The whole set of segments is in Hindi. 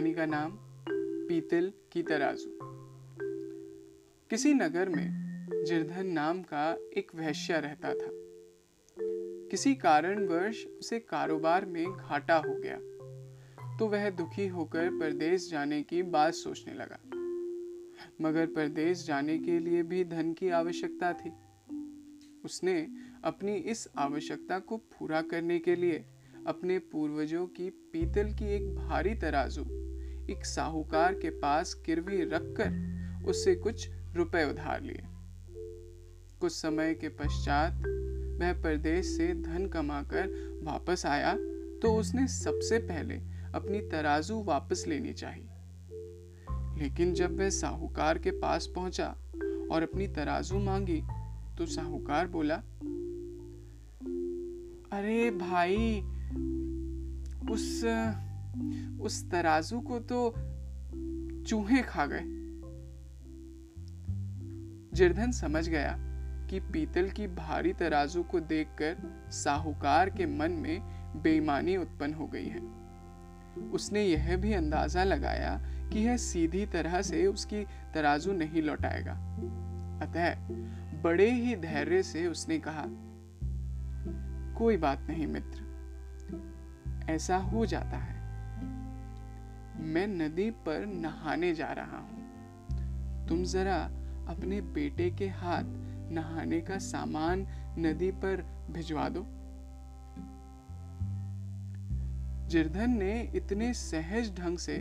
कहानी का नाम पीतल की तराजू। किसी नगर में जिरधन नाम का एक वैश्य रहता था। किसी कारणवश उसे कारोबार में घाटा हो गया तो वह दुखी होकर परदेश जाने की बात सोचने लगा। मगर परदेश जाने के लिए भी धन की आवश्यकता थी। उसने अपनी इस आवश्यकता को पूरा करने के लिए अपने पूर्वजों की पीतल की एक भारी तराजू एक साहूकार के पास गिरवी रखकर उससे कुछ रुपए उधार लिए। कुछ समय के पश्चात वह परदेश से धन कमाकर वापस आया तो उसने सबसे पहले अपनी तराजू वापस लेनी चाहिए। लेकिन जब वह साहूकार के पास पहुँचा और अपनी तराजू मांगी तो साहूकार बोला, अरे भाई, उस उस तराजू को तो चूहे खा गए। जिरधन समझ गया कि पीतल की भारी तराजू को देखकर साहूकार के मन में बेईमानी उत्पन्न हो गई है। उसने यह भी अंदाज़ा लगाया कि यह सीधी तरह से उसकी तराजू नहीं लौटाएगा। अतः बड़े ही धैर्य से उसने कहा, कोई बात नहीं मित्र, ऐसा हो जाता है। मैं नदी पर नहाने जा रहा हूँ। तुम जरा अपने बेटे के हाथ नहाने का सामान नदी पर भिजवा दो। जिरधन ने इतने सहज ढंग से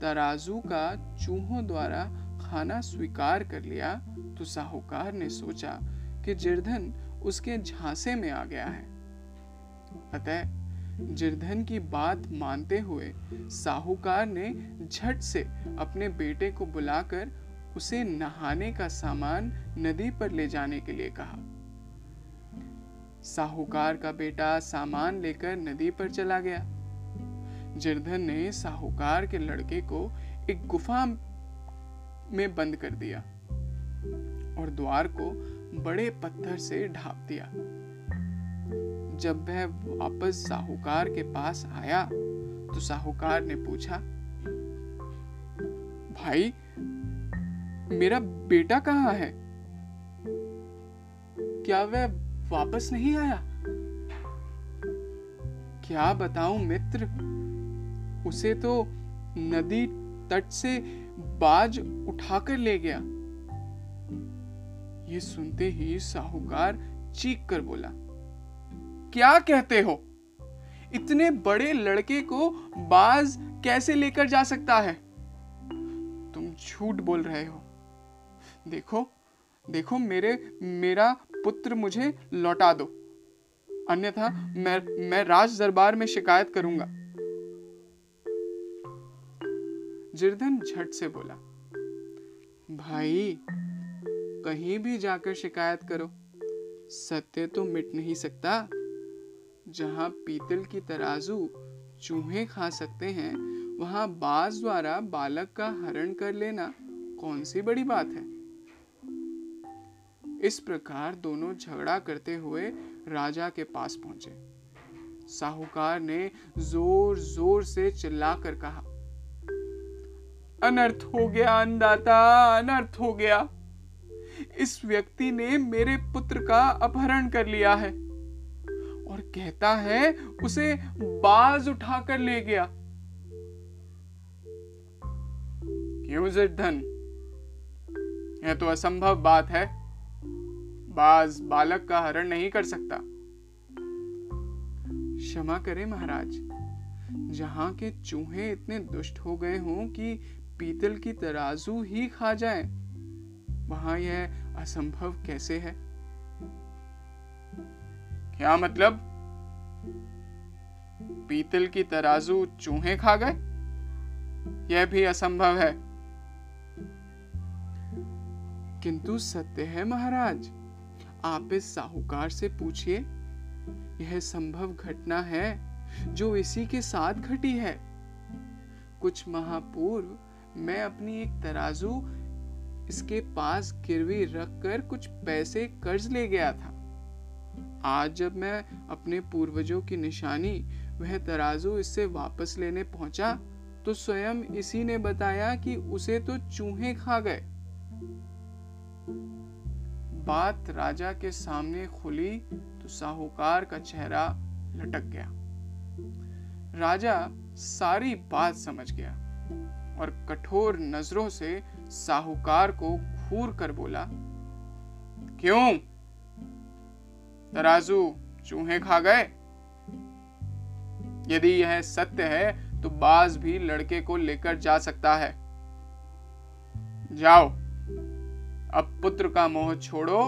तराजू का चूहों द्वारा खाना स्वीकार कर लिया तो साहूकार ने सोचा कि जिरधन उसके झांसे में आ गया है। अतः जिरधन की बात मानते हुए साहूकार ने झट से अपने बेटे को बुलाकर उसे नहाने का सामान नदी पर ले जाने के लिए कहा। साहूकार का बेटा सामान लेकर नदी पर चला गया। जिरधन ने साहूकार के लड़के को एक गुफा में बंद कर दिया और द्वार को बड़े पत्थर से ढाप दिया। जब वह वापस साहूकार के पास आया तो साहूकार ने पूछा, भाई, मेरा बेटा कहाँ है? क्या वह वापस नहीं आया? क्या बताऊँ मित्र, उसे तो नदी तट से बाज उठाकर ले गया। ये सुनते ही साहूकार चीख कर बोला क्या कहते हो? इतने बड़े लड़के को बाज कैसे लेकर जा सकता है? तुम झूठ बोल रहे हो। देखो देखो मेरे, मेरा पुत्र मुझे लौटा दो। अन्यथा मैं मैं राज दरबार में शिकायत करूँगा। जिर्धन झट से बोला, भाई, कहीं भी जाकर शिकायत करो। सत्य तो मिट नहीं सकता। जहाँ पीतल की तराजू चूहे खा सकते हैं, वहाँ बाज द्वारा बालक का हरण कर लेना कौन सी बड़ी बात है? इस प्रकार दोनों झगड़ा करते हुए राजा के पास पहुँचे। साहूकार ने ज़ोर ज़ोर से चिल्लाकर कहा, अनर्थ हो गया अन्नदाता, अनर्थ हो गया। इस व्यक्ति ने मेरे पुत्र का अपहरण कर लिया है। और कहता है, उसे बाज उठाकर ले गया। क्यों धन? यह तो असंभव बात है। बाज बालक का हरण नहीं कर सकता। क्षमा करें महाराज, जहाँ के चूहे इतने दुष्ट हो गए हों कि पीतल की तराजू ही खा जाए, वहाँ यह असंभव कैसे है? क्या मतलब? पीतल की तराजू चूहे खा गए? यह भी असंभव है। किंतु सत्य है महाराज, आप इस साहूकार से पूछिए, यह संभव घटना है जो इसी के साथ घटी है। कुछ माह पूर्व मैं अपनी एक तराजू इसके पास गिरवी रखकर कुछ पैसे कर्ज ले गया था। आज जब मैं अपने पूर्वजों की निशानी, वह तराजू इससे वापस लेने पहुँचा तो स्वयं इसी ने बताया कि उसे तो चूहे खा गए। बात राजा के सामने खुली तो साहूकार का चेहरा लटक गया। राजा सारी बात समझ गया और कठोर नज़रों से साहूकार को घूर कर बोला, क्यों? तराजू, चूहे खा गए। यदि यह सत्य है तो बाज भी लड़के को लेकर जा सकता है। जाओ, अब पुत्र का मोह छोड़ो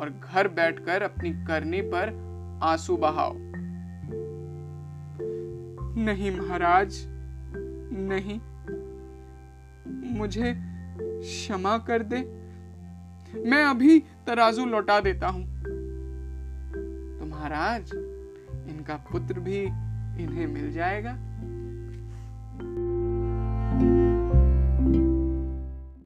और घर बैठकर अपनी करनी पर आँसू बहाओ। नहीं महाराज, नहीं। मुझे क्षमा कर दे। मैं अभी तराजू लौटा देता हूँ। महाराज इनका पुत्र भी इन्हें मिल जाएगा।